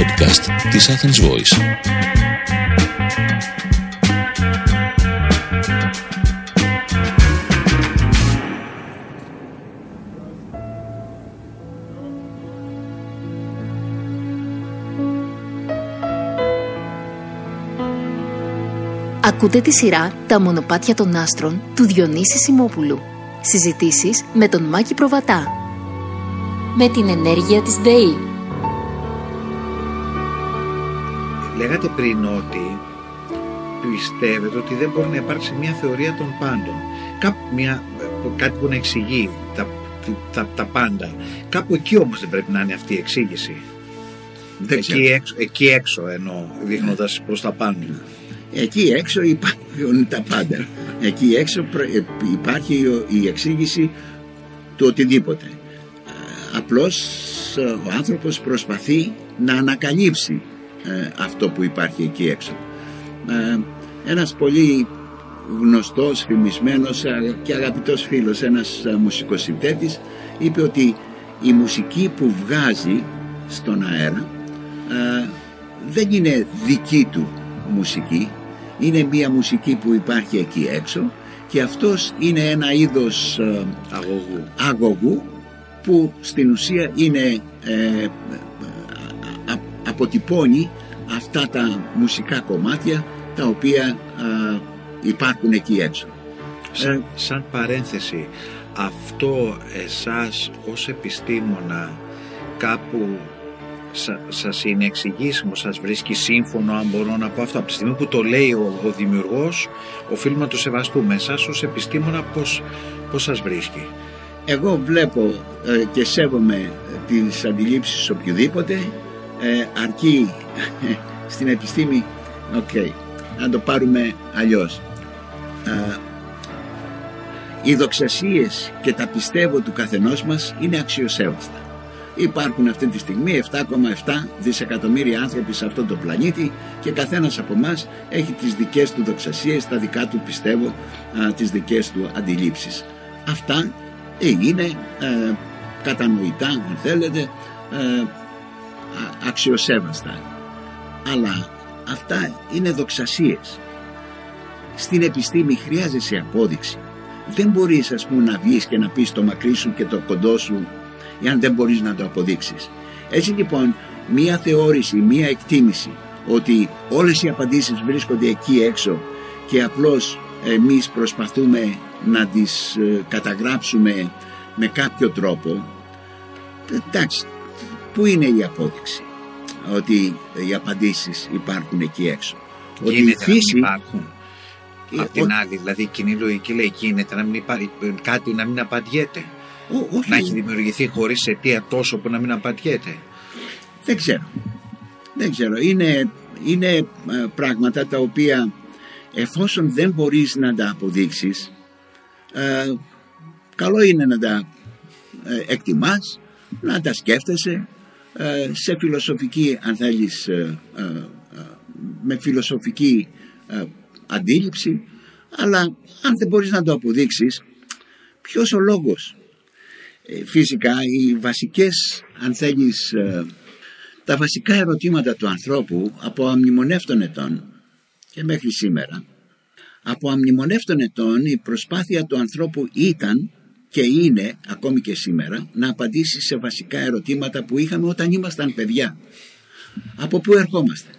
podcast της Athens Voice. Ακούτε τη σειρά «Τα μονοπάτια των άστρων» του Διονύση Σιμόπουλου. Συζητήσεις με τον Μάκη Προβατά. Με την ενέργεια της ΔΕΗ. Λέγατε πριν ότι πιστεύετε ότι δεν μπορεί να υπάρξει μια θεωρία των πάντων. Κάπου μια, κάτι που να εξηγεί τα, τα, τα πάντα. Κάπου εκεί όμως δεν πρέπει να είναι αυτή η εξήγηση. Δεν εκεί, ξέρω. έξω, εκεί έξω εννοώ, δείχνοντας προς τα πάνω. Εκεί έξω υπάρχουν τα πάντα. Εκεί έξω προ- ε, υπάρχει ο- η εξήγηση του οτιδήποτε. Ε, Απλώς ε, ο άνθρωπος προσπαθεί να ανακαλύψει ε, αυτό που υπάρχει εκεί έξω. Ε, Ένας πολύ γνωστός, φημισμένος ε, και αγαπητός φίλος, ένας ε, μουσικοσυνθέτης, είπε ότι η μουσική που βγάζει στον αέρα ε, δεν είναι δική του μουσική, είναι μια μουσική που υπάρχει εκεί έξω και αυτός είναι ένα είδος ε, Αγωγού. αγωγού που στην ουσία είναι ε, α- α- αποτυπώνει αυτά τα μουσικά κομμάτια τα οποία α, υπάρχουν εκεί έξω. Σαν, σαν παρένθεση, αυτό εσάς ως επιστήμονα κάπου σα, σας είναι εξηγήσιμο, σας βρίσκει σύμφωνο αν μπορώ να πω αυτό. Από τη στιγμή που το λέει ο, ο δημιουργός, οφείλουμε να το σεβαστούμε. Εσάς ως επιστήμονα πώς, πώς σας βρίσκει; Εγώ βλέπω ε, και σέβομαι τις αντιλήψεις οποιοδήποτε ε, αρκεί στην επιστήμη. Οκ, να το πάρουμε αλλιώς. Ε, οι δοξασίες και τα πιστεύω του καθενός μας είναι αξιοσέβαστα. Υπάρχουν αυτή τη στιγμή 7,7 δισεκατομμύρια άνθρωποι σε αυτό το πλανήτη και καθένας από εμά έχει τις δικές του δοξασίες, τα δικά του πιστεύω, α, τις δικές του αντιλήψεις. Αυτά ε, είναι ε, κατανοητά, αν θέλετε, ε, α- αξιοσέβαστα. Αλλά αυτά είναι δοξασίες. Στην επιστήμη χρειάζεσαι απόδειξη. Δεν μπορείς ας πούμε να βγεις και να πεις το μακρύ σου και το κοντό σου αν δεν μπορείς να το αποδείξεις. Έτσι λοιπόν μία θεώρηση, μία εκτίμηση ότι όλες οι απαντήσεις βρίσκονται εκεί έξω και απλώς εμείς προσπαθούμε να τις ε, καταγράψουμε με κάποιο τρόπο εντάξει, πού είναι η απόδειξη ότι οι απαντήσεις υπάρχουν εκεί έξω; Ότι η Γίνεται να μην φύση υπάρχουν. Ε, Απ' την ο- άλλη, δηλαδή η κοινή λογική λέει γίνεται να μην υπάρχει κάτι να μην απαντιέται. ο- όχι, Να έχει δημιουργηθεί χωρίς αιτία τόσο που να μην απαντιέται. Δεν ξέρω. Δεν ξέρω. Είναι, είναι ε, πράγματα τα οποία εφόσον δεν μπορείς να τα αποδείξεις ε, καλό είναι να τα ε, εκτιμάς, να τα σκέφτεσαι ε, σε φιλοσοφική αν θέλεις ε, ε, ε, με φιλοσοφική ε, αντίληψη. Αλλά αν δεν μπορείς να το αποδείξεις ποιος ο λόγος; Ε, φυσικά οι βασικές αν θέλεις ε, τα βασικά ερωτήματα του ανθρώπου από αμνημονεύτων ετών και μέχρι σήμερα από αμνημονεύτων ετών η προσπάθεια του ανθρώπου ήταν και είναι ακόμη και σήμερα να απαντήσει σε βασικά ερωτήματα που είχαμε όταν ήμασταν παιδιά από πού ερχόμαστε;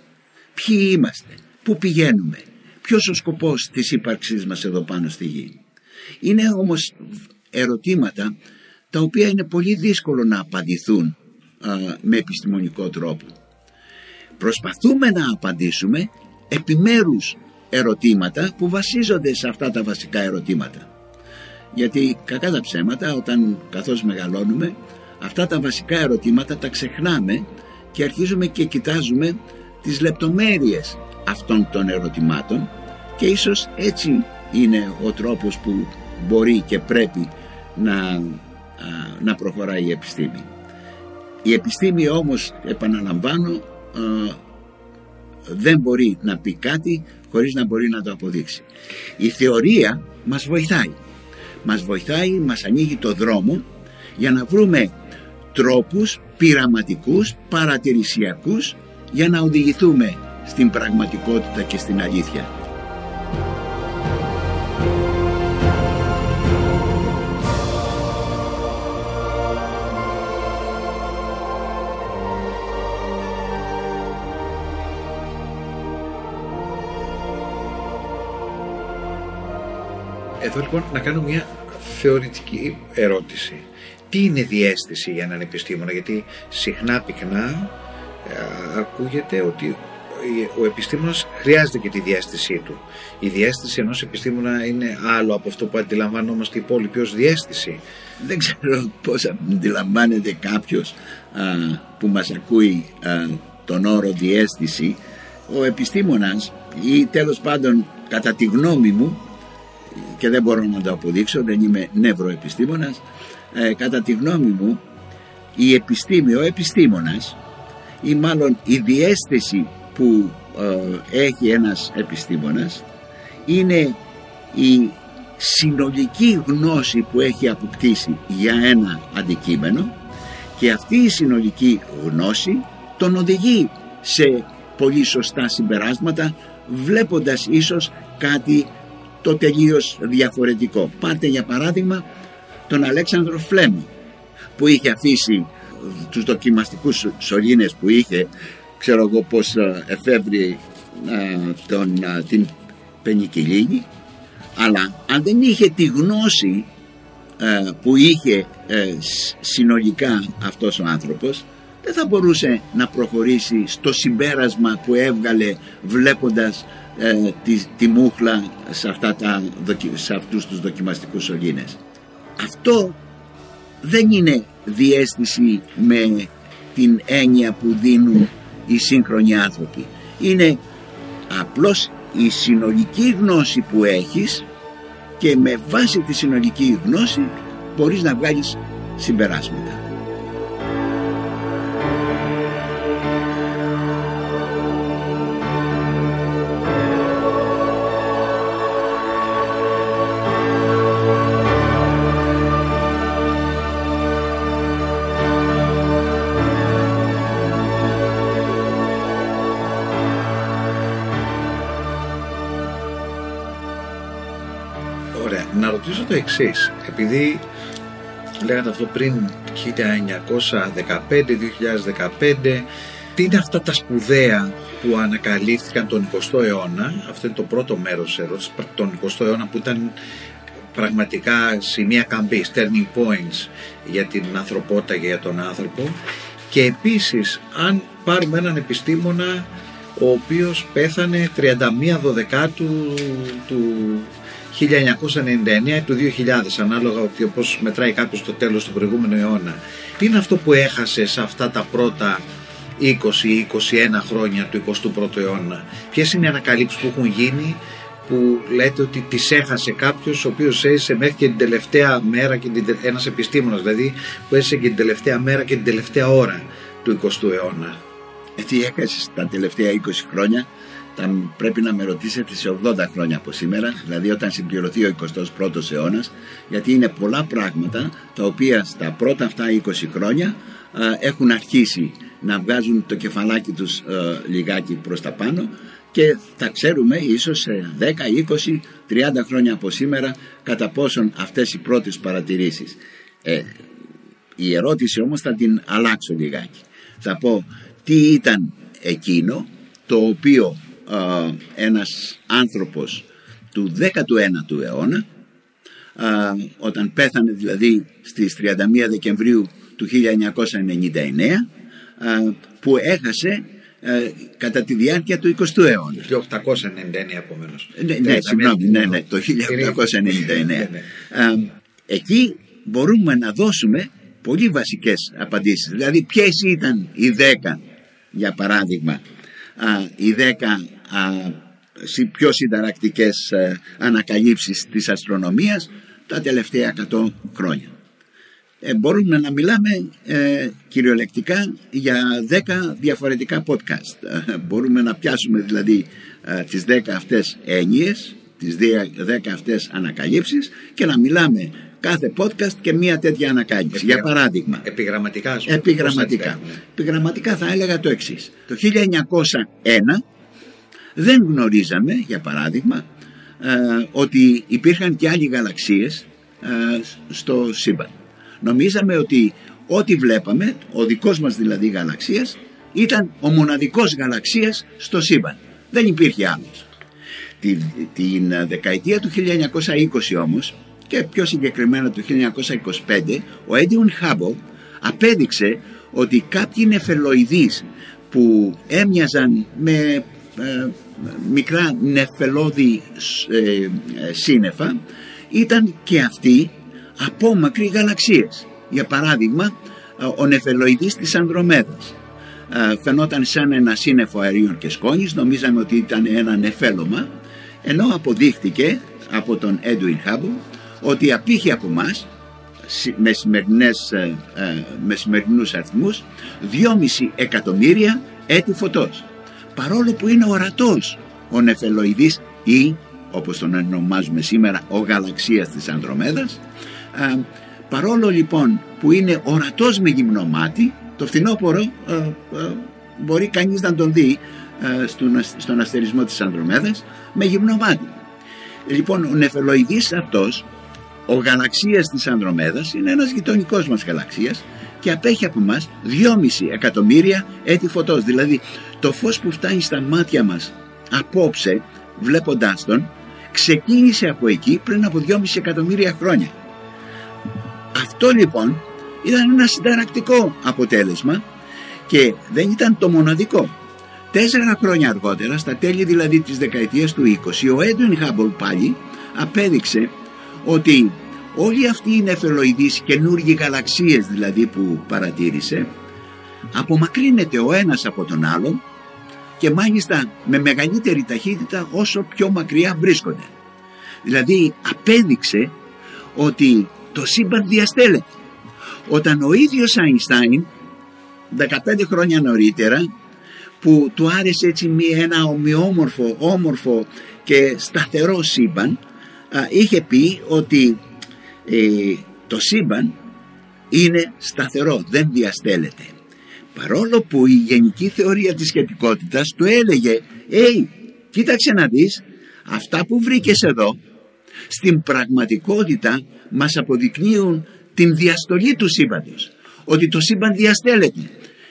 Ποιοι είμαστε; Πού πηγαίνουμε; Ποιος ο σκοπός της ύπαρξής μας εδώ πάνω στη γη; Είναι όμως ερωτήματα τα οποία είναι πολύ δύσκολο να απαντηθούν α, με επιστημονικό τρόπο. Προσπαθούμε να απαντήσουμε επιμέρους ερωτήματα που βασίζονται σε αυτά τα βασικά ερωτήματα. Γιατί κακά τα ψέματα όταν καθώς μεγαλώνουμε αυτά τα βασικά ερωτήματα τα ξεχνάμε και αρχίζουμε και κοιτάζουμε τις λεπτομέρειες αυτών των ερωτημάτων και ίσως έτσι είναι ο τρόπος που μπορεί και πρέπει να, α, να προχωράει η επιστήμη. Η επιστήμη όμως, επαναλαμβάνω, α, δεν μπορεί να πει κάτι χωρίς να μπορεί να το αποδείξει. Η θεωρία μας βοηθάει. Μας βοηθάει, μας ανοίγει το δρόμο για να βρούμε τρόπους πειραματικούς, παρατηρησιακούς για να οδηγηθούμε στην πραγματικότητα και στην αλήθεια. Εδώ λοιπόν να κάνω μια θεωρητική ερώτηση. Τι είναι διέστηση για έναν επιστήμονα, γιατί συχνά πυκνά ε, ακούγεται ότι ο επιστήμονας χρειάζεται και τη διέστησή του. Η διέστηση ενός επιστήμονα είναι άλλο από αυτό που αντιλαμβανόμαστε οι υπόλοιποι ως διέστηση. Δεν ξέρω πώς αντιλαμβάνεται κάποιος α, που μας ακούει α, τον όρο διέστηση. Ο επιστήμονας ή τέλος πάντων κατά τη γνώμη μου και δεν μπορώ να το αποδείξω, δεν είμαι νευροεπιστήμονας, ε, κατά τη γνώμη μου η επιστήμη, ο επιστήμονας ή μάλλον η διέστηση που ε, έχει ένας επιστήμονας είναι η συνολική γνώση που έχει αποκτήσει για ένα αντικείμενο και αυτή η συνολική γνώση τον οδηγεί σε πολύ σωστά συμπεράσματα βλέποντας ίσως κάτι το τελείως διαφορετικό. Πάρτε για παράδειγμα τον Αλέξανδρο Φλέμι που είχε αφήσει τους δοκιμαστικούς σωλήνες που είχε ξέρω εγώ πως ε, εφεύρει ε, τον, ε, την πενικυλίνη αλλά αν δεν είχε τη γνώση που είχε συνολικά αυτός ο άνθρωπος δεν θα μπορούσε να προχωρήσει στο συμπέρασμα που έβγαλε βλέποντας τη, τη μούχλα σε, αυτά τα, σε αυτούς τους δοκιμαστικούς σωλήνες. Αυτό δεν είναι διέστηση με την έννοια που δίνουν οι σύγχρονοι άνθρωποι. Είναι απλώς η συνολική γνώση που έχεις και με βάση τη συνολική γνώση μπορείς να βγάλεις συμπεράσματα. Το εξής. Επειδή λέγατε αυτό πριν 1915-2015, τι είναι αυτά τα σπουδαία που ανακαλύφθηκαν τον 20ο αιώνα, αυτό είναι το πρώτο μέρος ερώτησης, τον 20ο αιώνα που ήταν πραγματικά σημεία καμπής, turning points για την ανθρωπότητα και για τον άνθρωπο και επίσης αν πάρουμε έναν επιστήμονα ο οποίος πέθανε 31 Δωδεκάτου του 1999 του 2000 ανάλογα ότι όπως μετράει κάποιος το τέλος του προηγούμενου αιώνα. Τι είναι αυτό που έχασε σε αυτά τα πρώτα 20 ή 21 χρόνια του 21ου αιώνα; Ποιες είναι οι ανακαλύψεις που έχουν γίνει που λέτε ότι τις έχασε κάποιος ο οποίος έζησε μέχρι και την τελευταία μέρα και την, ένας επιστήμονας δηλαδή που έζησε και την τελευταία μέρα και την τελευταία ώρα του 20ου αιώνα; Ε, τι έχασες τα τελευταία 20 χρόνια; Θα πρέπει να με ρωτήσετε σε 80 χρόνια από σήμερα, δηλαδή όταν συμπληρωθεί ο 21ος αιώνας, γιατί είναι πολλά πράγματα τα οποία στα πρώτα αυτά 20 χρόνια έχουν αρχίσει να βγάζουν το κεφαλάκι τους λιγάκι προς τα πάνω και θα ξέρουμε ίσως σε 10, 20, 30 χρόνια από σήμερα κατά πόσον αυτές οι πρώτες παρατηρήσεις. Ε, η ερώτηση όμως θα την αλλάξω λιγάκι. Θα πω τι ήταν εκείνο το οποίο ένας άνθρωπος του 19ου αιώνα όταν πέθανε δηλαδή στις 31 Δεκεμβρίου του 1999 που έχασε κατά τη διάρκεια του 20ου αιώνα. 1899 επομένως. Ναι, ναι, συγγνώμη, ναι, ναι, το 1899. Ναι, ναι. Εκεί μπορούμε να δώσουμε πολύ βασικές απαντήσεις. Δηλαδή ποιες ήταν οι 10 για παράδειγμα οι 10 πιο συνταρακτικές ε, ανακαλύψεις της αστρονομίας τα τελευταία 100 χρόνια. Ε, μπορούμε να μιλάμε ε, κυριολεκτικά για 10 διαφορετικά podcast. Ε, μπορούμε να πιάσουμε δηλαδή ε, τις 10 αυτές έννοιες τις 10 αυτές ανακαλύψεις και να μιλάμε κάθε podcast και μία τέτοια ανακάλυψη. Επιγρα- Για παράδειγμα. Επιγραμματικά, ας πούμε. Επιγραμματικά. Πώς θα τη λέγαμε. Επιγραμματικά θα έλεγα το εξής. Το 1901 δεν γνωρίζαμε, για παράδειγμα, ε, ότι υπήρχαν και άλλοι γαλαξίες ε, στο σύμπαν. Νομίζαμε ότι ό,τι βλέπαμε, ο δικός μας δηλαδή γαλαξίας, ήταν ο μοναδικός γαλαξίας στο σύμπαν. Δεν υπήρχε άλλος. Την, την ε, δεκαετία του 1920 όμως και πιο συγκεκριμένα το 1925 ο Έντιον Χάμπολ απέδειξε ότι κάποιοι νεφελοειδείς που έμοιαζαν με ε, μικρά νεφελώδη ε, ε, σύννεφα ήταν και αυτοί απόμακροι γαλαξίες. Για παράδειγμα ε, ο νεφελοειδής της Ανδρομέδας ε, φαινόταν σαν ένα σύννεφο αερίων και σκόνης, νομίζαμε ότι ήταν ένα νεφέλωμα, ενώ αποδείχτηκε από τον Edwin Hubble ότι απήχε από μας με, σημερινές, ε, ε, με σημερινούς αριθμούς 2,5 εκατομμύρια έτη φωτός. Παρόλο που είναι ορατός ο νεφελοειδής ή όπως τον ονομάζουμε σήμερα ο γαλαξίας της Ανδρομέδας ε, παρόλο λοιπόν που είναι ορατός με γυμνό μάτι το φθινόπωρο ε, ε, μπορεί κανείς να τον δει ε, στον, ασ- στον αστερισμό της Ανδρομέδας με γυμνό μάτι. Λοιπόν, ο νεφελοειδής αυτός, ο γαλαξίας της Ανδρομέδας, είναι ένας γειτονικός μας γαλαξίας και απέχει από μας 2,5 εκατομμύρια έτη φωτός. Δηλαδή, το φως που φτάνει στα μάτια μας απόψε, βλέποντάς τον, ξεκίνησε από εκεί πριν από 2,5 εκατομμύρια χρόνια. Αυτό λοιπόν ήταν ένα συνταρακτικό αποτέλεσμα και δεν ήταν το μοναδικό. Τέσσερα χρόνια αργότερα, στα τέλη δηλαδή της δεκαετίας του 20, ο Έντουιν Χάμπολ πάλι απέδειξε ότι όλοι αυτοί οι νεφελοειδείς καινούργιοι γαλαξίες δηλαδή που παρατήρησε απομακρύνεται ο ένας από τον άλλον και μάλιστα με μεγαλύτερη ταχύτητα όσο πιο μακριά βρίσκονται. Δηλαδή απέδειξε ότι το σύμπαν διαστέλλεται. Όταν ο ίδιος Αϊνστάιν 15 χρόνια νωρίτερα που του άρεσε έτσι μία- ένα ομοιόμορφο, όμορφο και σταθερό σύμπαν α, είχε πει ότι ε, το σύμπαν είναι σταθερό, δεν διαστέλλεται. Παρόλο που η γενική θεωρία της σχετικότητας του έλεγε «Ει, κοίταξε να δεις, αυτά που βρήκες εδώ στην πραγματικότητα μας αποδεικνύουν την διαστολή του σύμπαντος. Ότι το σύμπαν διαστέλλεται.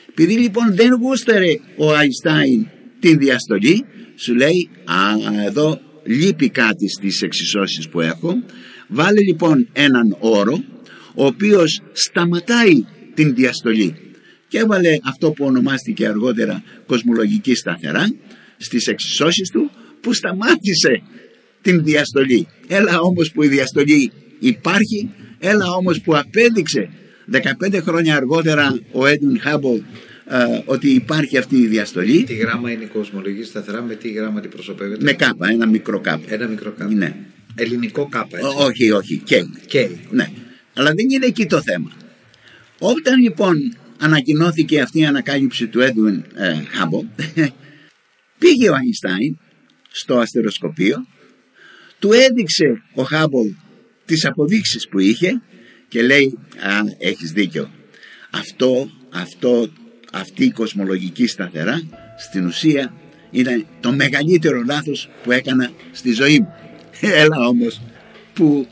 Επειδή λοιπόν δεν γούσταρε ο Αϊνστάιν την διαστολή, σου λέει «Α, εδώ λείπει κάτι στις εξισώσεις που έχω». Βάλε λοιπόν έναν όρο, ο οποίος σταματάει την διαστολή. Και έβαλε αυτό που ονομάστηκε αργότερα κοσμολογική σταθερά στις εξισώσεις του που σταμάτησε την διαστολή. Έλα όμως που η διαστολή υπάρχει, έλα όμως που απέδειξε 15 χρόνια αργότερα ο Έντουιν Χάμπολ ότι υπάρχει αυτή η διαστολή Τι γράμμα είναι η κοσμολογική σταθερά, με τι γράμμα την προσωπεύεται. με κάπα, ένα μικρό κάπα. Ένα μικρό κάπα. Ναι. Ελληνικό κάπα, έτσι. Ό- όχι, όχι, και. Και. Ναι. Αλλά δεν είναι εκεί το θέμα. Όταν λοιπόν ανακοινώθηκε αυτή η ανακάλυψη του Έντουιν Χάμπολ, πήγε ο Αϊνστάιν στο αστεροσκοπείο, του έδειξε ο Χάμπολ τις αποδείξεις που είχε και λέει «Α, έχεις δίκιο. Αυτό, αυτό, αυτή η κοσμολογική σταθερά στην ουσία είναι το μεγαλύτερο λάθος που έκανα στη ζωή μου. Έλα όμως που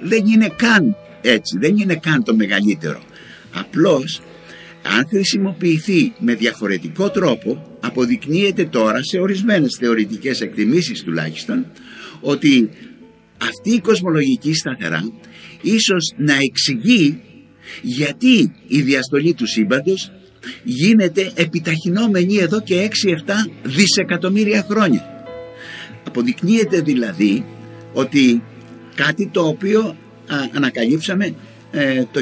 δεν είναι καν έτσι, δεν είναι καν το μεγαλύτερο. Απλώς αν χρησιμοποιηθεί με διαφορετικό τρόπο αποδεικνύεται τώρα σε ορισμένες θεωρητικές εκτιμήσεις τουλάχιστον ότι αυτή η κοσμολογική σταθερά ίσως να εξηγεί γιατί η διαστολή του σύμπαντος γίνεται επιταχυνόμενη εδώ και 6-7 δισεκατομμύρια χρόνια. Αποδεικνύεται δηλαδή ότι κάτι το οποίο α, ανακαλύψαμε ε, το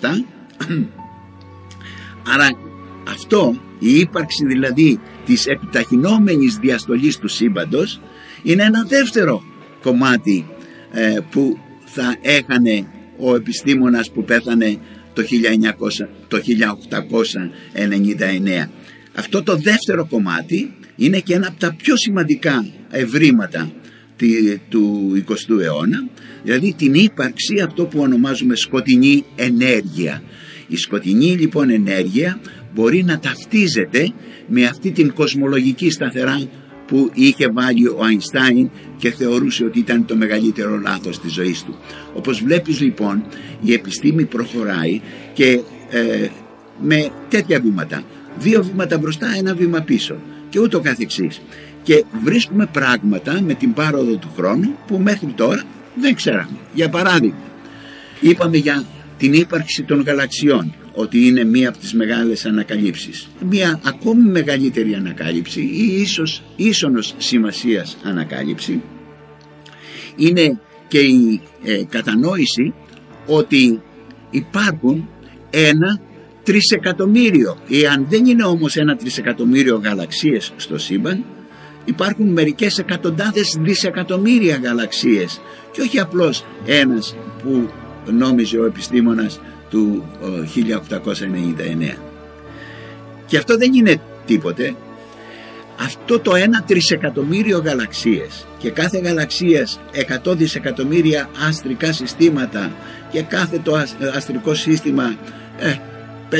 1997 άρα αυτό η ύπαρξη δηλαδή της επιταχυνόμενης διαστολής του σύμπαντος είναι ένα δεύτερο κομμάτι ε, που θα έχανε ο επιστήμονας που πέθανε το, 1900, το 1899. Αυτό το δεύτερο κομμάτι είναι και ένα από τα πιο σημαντικά ευρήματα του 20ου αιώνα, δηλαδή την ύπαρξη αυτό που ονομάζουμε σκοτεινή ενέργεια. Η σκοτεινή λοιπόν ενέργεια μπορεί να ταυτίζεται με αυτή την κοσμολογική σταθερά που είχε βάλει ο Αϊνστάιν και θεωρούσε ότι ήταν το μεγαλύτερο λάθος της ζωής του. Όπως βλέπεις λοιπόν η επιστήμη προχωράει και ε, με τέτοια βήματα. Δύο βήματα μπροστά, ένα βήμα πίσω και ούτω καθεξής. Και βρίσκουμε πράγματα με την πάροδο του χρόνου που μέχρι τώρα δεν ξέραμε. Για παράδειγμα, είπαμε για την ύπαρξη των γαλαξιών ότι είναι μία από τις μεγάλες ανακαλύψεις. Μία ακόμη μεγαλύτερη ανακάλυψη ή ίσως ίσονος σημασίας ανακάλυψη είναι και η ε, κατανόηση ότι υπάρχουν ένα τρισεκατομμύριο ή αν δεν είναι όμως ένα τρισεκατομμύριο γαλαξίες στο σύμπαν υπάρχουν μερικές εκατοντάδες δισεκατομμύρια γαλαξίες και όχι απλώς ένας που νόμιζε ο επιστήμονας του 1899. Και αυτό δεν είναι τίποτε. Αυτό το ένα τρισεκατομμύριο γαλαξίες και κάθε γαλαξίας 100 δισεκατομμύρια αστρικά συστήματα και κάθε το αστρικό σύστημα ε, 5-6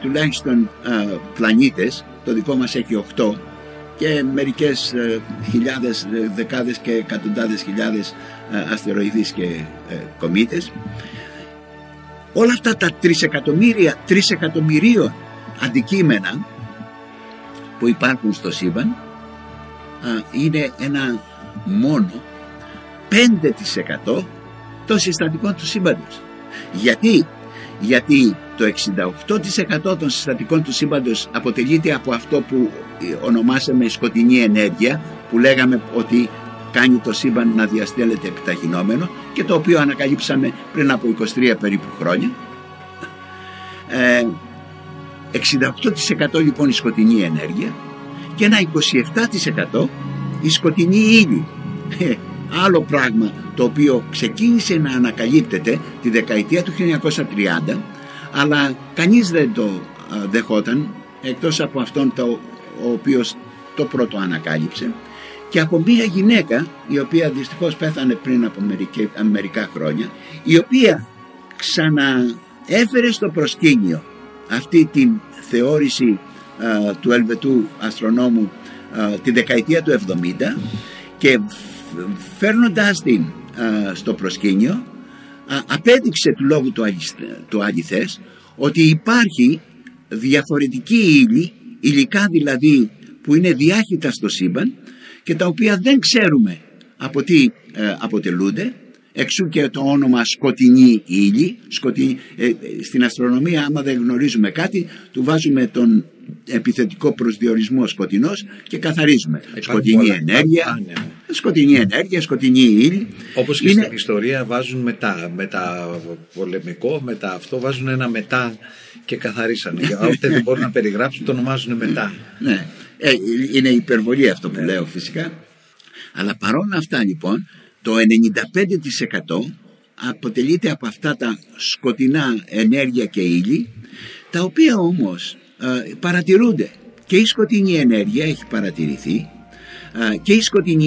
τουλάχιστον ε, πλανήτες, το δικό μας έχει 8 και μερικές ε, χιλιάδες, ε, δεκάδες και εκατοντάδες χιλιάδες ε, αστεροειδείς και ε, κομήτες όλα αυτά τα τρισεκατομμύρια, τρισεκατομμυρίων αντικείμενα που υπάρχουν στο σύμπαν είναι ένα μόνο 5% των συστατικών του σύμπαντος. Γιατί, γιατί το 68% των συστατικών του σύμπαντος αποτελείται από αυτό που ονομάσαμε σκοτεινή ενέργεια που λέγαμε ότι κάνει το σύμπαν να διαστέλλεται επιταχυνόμενο και το οποίο ανακαλύψαμε πριν από 23 περίπου χρόνια. Ε, 68% λοιπόν η σκοτεινή ενέργεια και ένα 27% η σκοτεινή ύλη. Ε, άλλο πράγμα το οποίο ξεκίνησε να ανακαλύπτεται τη δεκαετία του 1930 αλλά κανείς δεν το δεχόταν εκτός από αυτόν το, ο οποίος το πρώτο ανακάλυψε. Και από μία γυναίκα η οποία δυστυχώς πέθανε πριν από μερικά χρόνια η οποία ξαναέφερε στο προσκήνιο αυτή την θεώρηση του Ελβετού αστρονόμου τη δεκαετία του 70 και φέρνοντάς την στο προσκήνιο απέδειξε του λόγου του αληθές ότι υπάρχει διαφορετική ύλη, υλικά δηλαδή που είναι διάχυτα στο σύμπαν και τα οποία δεν ξέρουμε από τι ε, αποτελούνται. Εξού και το όνομα σκοτεινή ύλη σκοτεινή, ε, στην αστρονομία άμα δεν γνωρίζουμε κάτι του βάζουμε τον επιθετικό προσδιορισμό σκοτεινός και καθαρίζουμε σκοτεινή ενέργεια ναι. σκοτεινή ενέργεια, σκοτεινή ύλη όπως και στην ιστορία βάζουν μετά μετά πολεμικό, μετά αυτό βάζουν ένα μετά και καθαρίσανε ό,τι δεν μπορούν να περιγράψουν το ονομάζουν μετά ναι. Ε, είναι υπερβολή αυτό που ναι. λέω φυσικά αλλά παρόλα αυτά λοιπόν το 95% αποτελείται από αυτά τα σκοτεινά ενέργεια και ύλη τα οποία όμως ε, παρατηρούνται. Και η σκοτεινή ενέργεια έχει παρατηρηθεί. Ε, και η σκοτεινή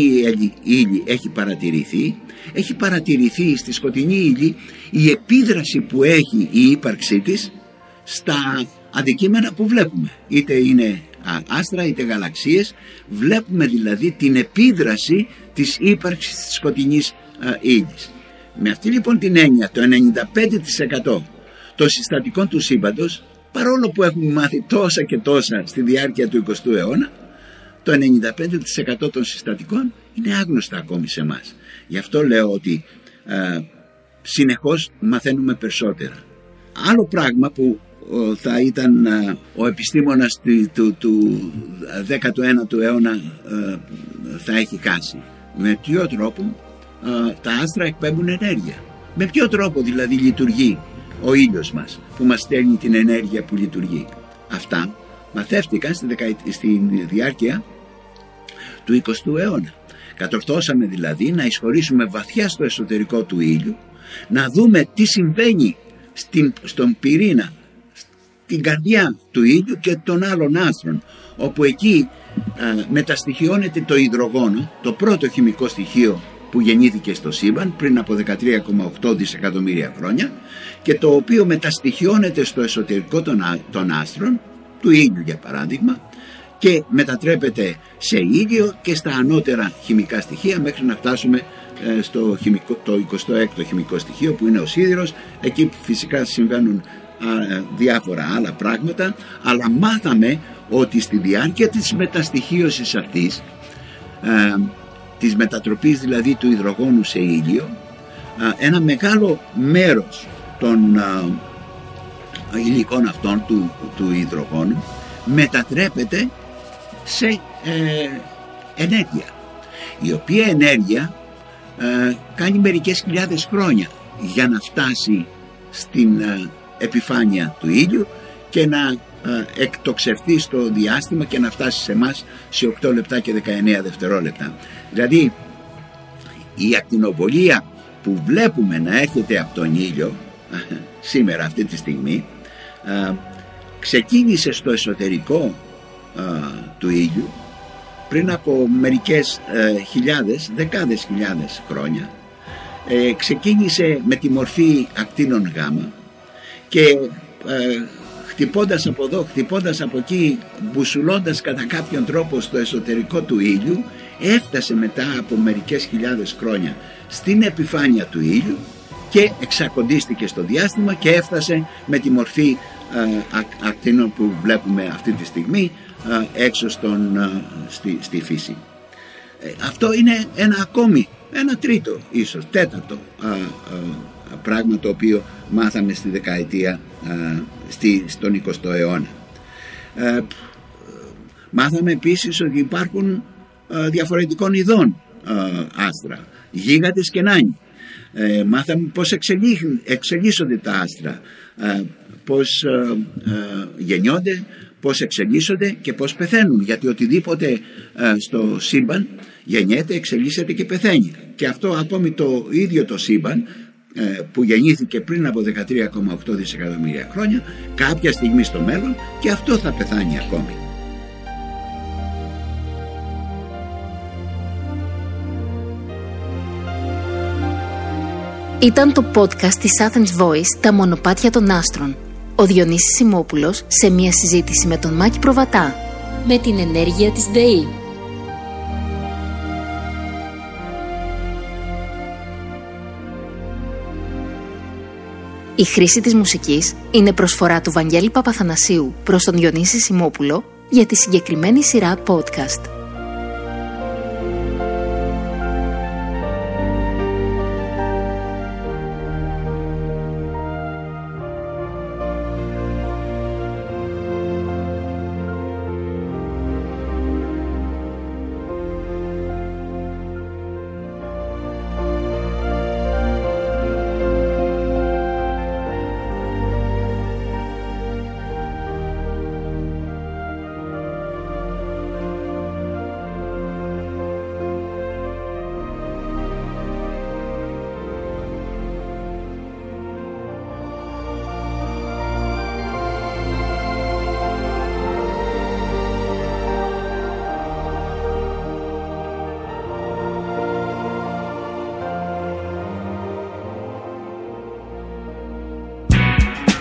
ύλη έχει παρατηρηθεί. Έχει παρατηρηθεί στη σκοτεινή ύλη η επίδραση που έχει η ύπαρξή της στα αντικείμενα που βλέπουμε. Είτε είναι άστρα είτε γαλαξίες. Βλέπουμε δηλαδή την επίδραση της ύπαρξης της σκοτεινής ύλης με αυτή λοιπόν την έννοια το 95% των συστατικών του σύμπαντος παρόλο που έχουμε μάθει τόσα και τόσα στη διάρκεια του 20ου αιώνα το 95% των συστατικών είναι άγνωστα ακόμη σε εμάς. Γι' αυτό λέω ότι ε, συνεχώς μαθαίνουμε περισσότερα. Άλλο πράγμα που θα ήταν ε, ο επιστήμονας του, του, του 19ου αιώνα ε, θα έχει χάσει. Με ποιο τρόπο ε, τα άστρα εκπέμπουν ενέργεια. Με ποιο τρόπο δηλαδή λειτουργεί ο ήλιος μας που μας στέλνει την ενέργεια που λειτουργεί. Αυτά μαθεύτηκαν στη, στη διάρκεια του 20ου αιώνα. Κατορθώσαμε δηλαδή να εισχωρήσουμε βαθιά στο εσωτερικό του ήλιου, να δούμε τι συμβαίνει στην, στον πυρήνα, στην καρδιά του ήλιου και των άλλων άστρων, όπου εκεί α, μεταστοιχειώνεται το υδρογόνο, το πρώτο χημικό στοιχείο που γεννήθηκε στο σύμπαν πριν από 13,8 δισεκατομμύρια χρόνια και το οποίο μεταστοιχιώνεται στο εσωτερικό των άστρων, του ήλιου για παράδειγμα, και μετατρέπεται σε ήλιο και στα ανώτερα χημικά στοιχεία μέχρι να φτάσουμε ε, στο χημικό, το 26ο χημικό στοιχείο που είναι ο σίδηρος. Εκεί που φυσικά συμβαίνουν διάφορα άλλα πράγματα αλλά μάθαμε ότι στη διάρκεια της μεταστοιχίωσης αυτής ε, της μετατροπής δηλαδή του υδρογόνου σε ήλιο ένα μεγάλο μέρος των υλικών αυτών του, του υδρογόνου μετατρέπεται σε ε, ενέργεια η οποία ενέργεια ε, κάνει μερικές χιλιάδες χρόνια για να φτάσει στην ε, επιφάνεια του ήλιου και να ε, εκτοξευτεί στο διάστημα και να φτάσει σε εμάς σε 8 λεπτά και 19 δευτερόλεπτα. Δηλαδή η ακτινοβολία που βλέπουμε να έρχεται από τον ήλιο σήμερα αυτή τη στιγμή ξεκίνησε στο εσωτερικό του ήλιου πριν από μερικές ε, χιλιάδες, δεκάδες χιλιάδες χρόνια. Ε, ξεκίνησε με τη μορφή ακτίνων γάμα και ε, χτυπώντας από εδώ, χτυπώντας από εκεί, μπουσουλώντας κατά κάποιον τρόπο στο εσωτερικό του ήλιου έφτασε μετά από μερικές χιλιάδες χρόνια στην επιφάνεια του ήλιου και εξακοντίστηκε στο διάστημα και έφτασε με τη μορφή ε, ακτίνων που βλέπουμε αυτή τη στιγμή έξω στον, στη, στη φύση. Ε, αυτό είναι ένα ακόμη, ένα τρίτο ίσως, τέταρτο πράγμα το οποίο μάθαμε στη δεκαετία, στη, στον 20ο αιώνα. Ε, μάθαμε επίσης ότι υπάρχουν διαφορετικών ειδών άστρα, γίγαντες και νάνοι. Ε, μάθαμε πώς εξελίσσονται τα άστρα, πώς γεννιόνται, πώς εξελίσσονται και πώς πεθαίνουν. Γιατί οτιδήποτε ε, στο σύμπαν γεννιέται, εξελίσσεται και πεθαίνει. Και αυτό ακόμη το ίδιο το σύμπαν ε, που γεννήθηκε πριν από 13,8 δισεκατομμύρια χρόνια κάποια στιγμή στο μέλλον και αυτό θα πεθάνει ακόμη Ήταν το podcast της Athens Voice «Τα μονοπάτια των άστρων» Ο Διονύσης Σιμόπουλος σε μια συζήτηση με τον Μάκη Προβατά με την ενέργεια της ΔΕΗ. Η χρήση της μουσικής είναι προσφορά του Βαγγέλη Παπαθανασίου προς τον Διονύση Σιμόπουλο για τη συγκεκριμένη σειρά podcast.